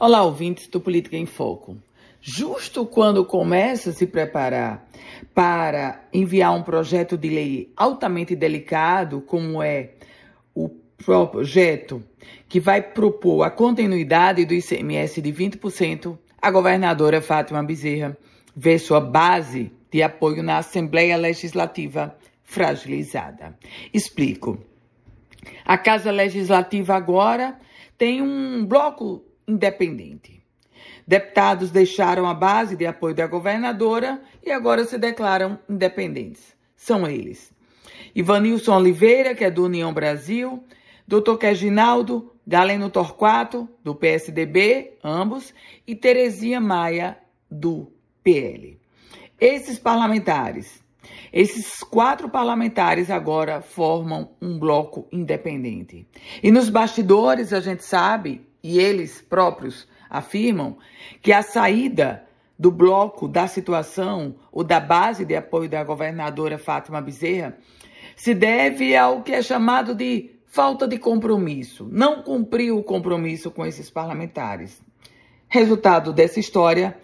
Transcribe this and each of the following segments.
Olá, ouvintes do Política em Foco. Justo quando começa a se preparar para enviar um projeto de lei altamente delicado, como é o projeto que vai propor a continuidade do ICMS de 20%, a governadora Fátima Bezerra vê sua base de apoio na Assembleia Legislativa fragilizada. Explico. A Casa Legislativa agora tem um bloco independente. Deputados deixaram a base de apoio da governadora e agora se declaram independentes. São eles: Ivanilson Oliveira, que é do União Brasil, Dr. Reginaldo Galeno Torquato, do PSDB, ambos, e Terezinha Maia, do PL. Esses parlamentares, esses quatro parlamentares agora formam um bloco independente. E nos bastidores a gente sabe e eles próprios afirmam que a saída do bloco da situação ou da base de apoio da governadora Fátima Bezerra se deve ao que é chamado de falta de compromisso. Não cumpriu o compromisso com esses parlamentares. Resultado dessa história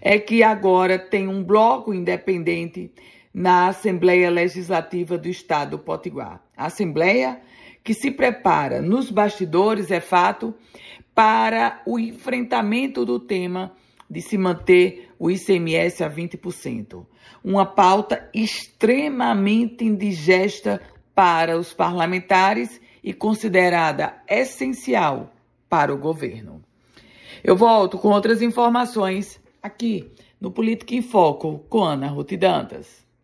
é que agora tem um bloco independente na Assembleia Legislativa do Estado do Potiguar. A Assembleia que se prepara nos bastidores, é fato, para o enfrentamento do tema de se manter o ICMS a 20%. Uma pauta extremamente indigesta para os parlamentares e considerada essencial para o governo. Eu volto com outras informações aqui no Política em Foco com Ana Ruth Dantas.